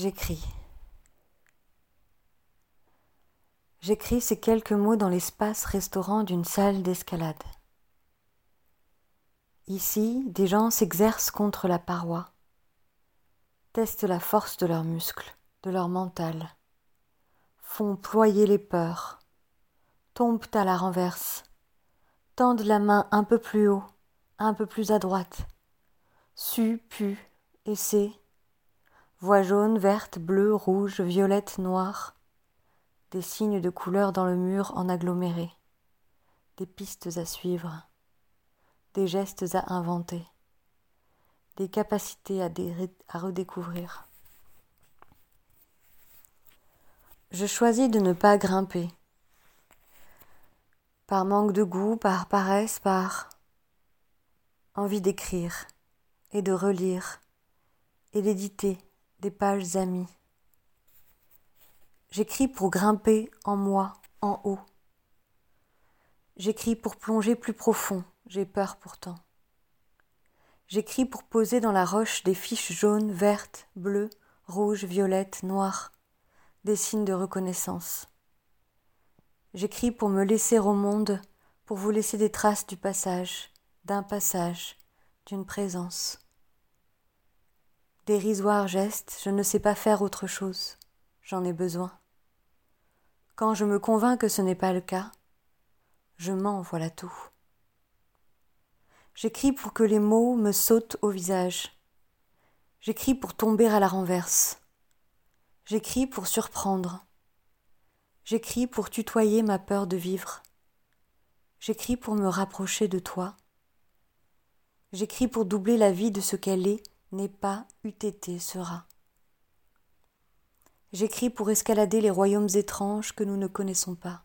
J'écris. J'écris ces quelques mots dans l'espace restaurant d'une salle d'escalade. Ici, des gens s'exercent contre la paroi, testent la force de leurs muscles, de leur mental, font ployer les peurs, tombent à la renverse, tendent la main un peu plus haut, un peu plus à droite, su, pu, essaie, Voix jaune, verte, bleue, rouge, violette, noire. Des signes de couleur dans le mur en aggloméré. Des pistes à suivre. Des gestes à inventer. Des capacités à, à redécouvrir. Je choisis de ne pas grimper. Par manque de goût, par paresse, par envie d'écrire et de relire et d'éditer des pages amies. J'écris pour grimper en moi, en haut. J'écris pour plonger plus profond, j'ai peur pourtant. J'écris pour poser dans la roche des fiches jaunes, vertes, bleues, rouges, violettes, noires, des signes de reconnaissance. J'écris pour me laisser au monde, pour vous laisser des traces du passage, d'un passage, d'une présence. Dérisoire geste, je ne sais pas faire autre chose. J'en ai besoin. Quand je me convainc que ce n'est pas le cas, je mens, voilà tout. J'écris pour que les mots me sautent au visage. J'écris pour tomber à la renverse. J'écris pour surprendre. J'écris pour tutoyer ma peur de vivre. J'écris pour me rapprocher de toi. J'écris pour doubler la vie de ce qu'elle est n'est pas UTT sera. J'écris pour escalader les royaumes étranges que nous ne connaissons pas.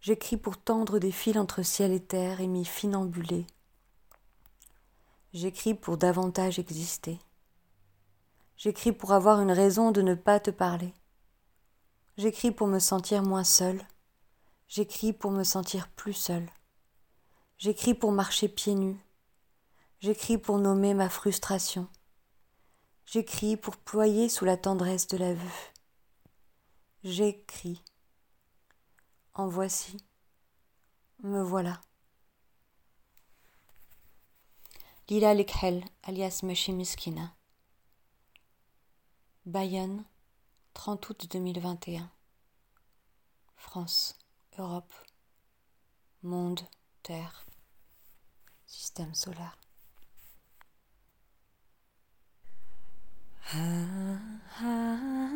J'écris pour tendre des fils entre ciel et terre et m'y finambuler. J'écris pour davantage exister. J'écris pour avoir une raison de ne pas te parler. J'écris pour me sentir moins seul. J'écris pour me sentir plus seul. J'écris pour marcher pieds nus. J'écris pour nommer ma frustration. J'écris pour ployer sous la tendresse de la vue. J'écris. En voici. Me voilà. Lila Lekhel, alias Meshimiskina. Bayonne, 30 août 2021. France, Europe, monde, terre, système solaire. 啊啊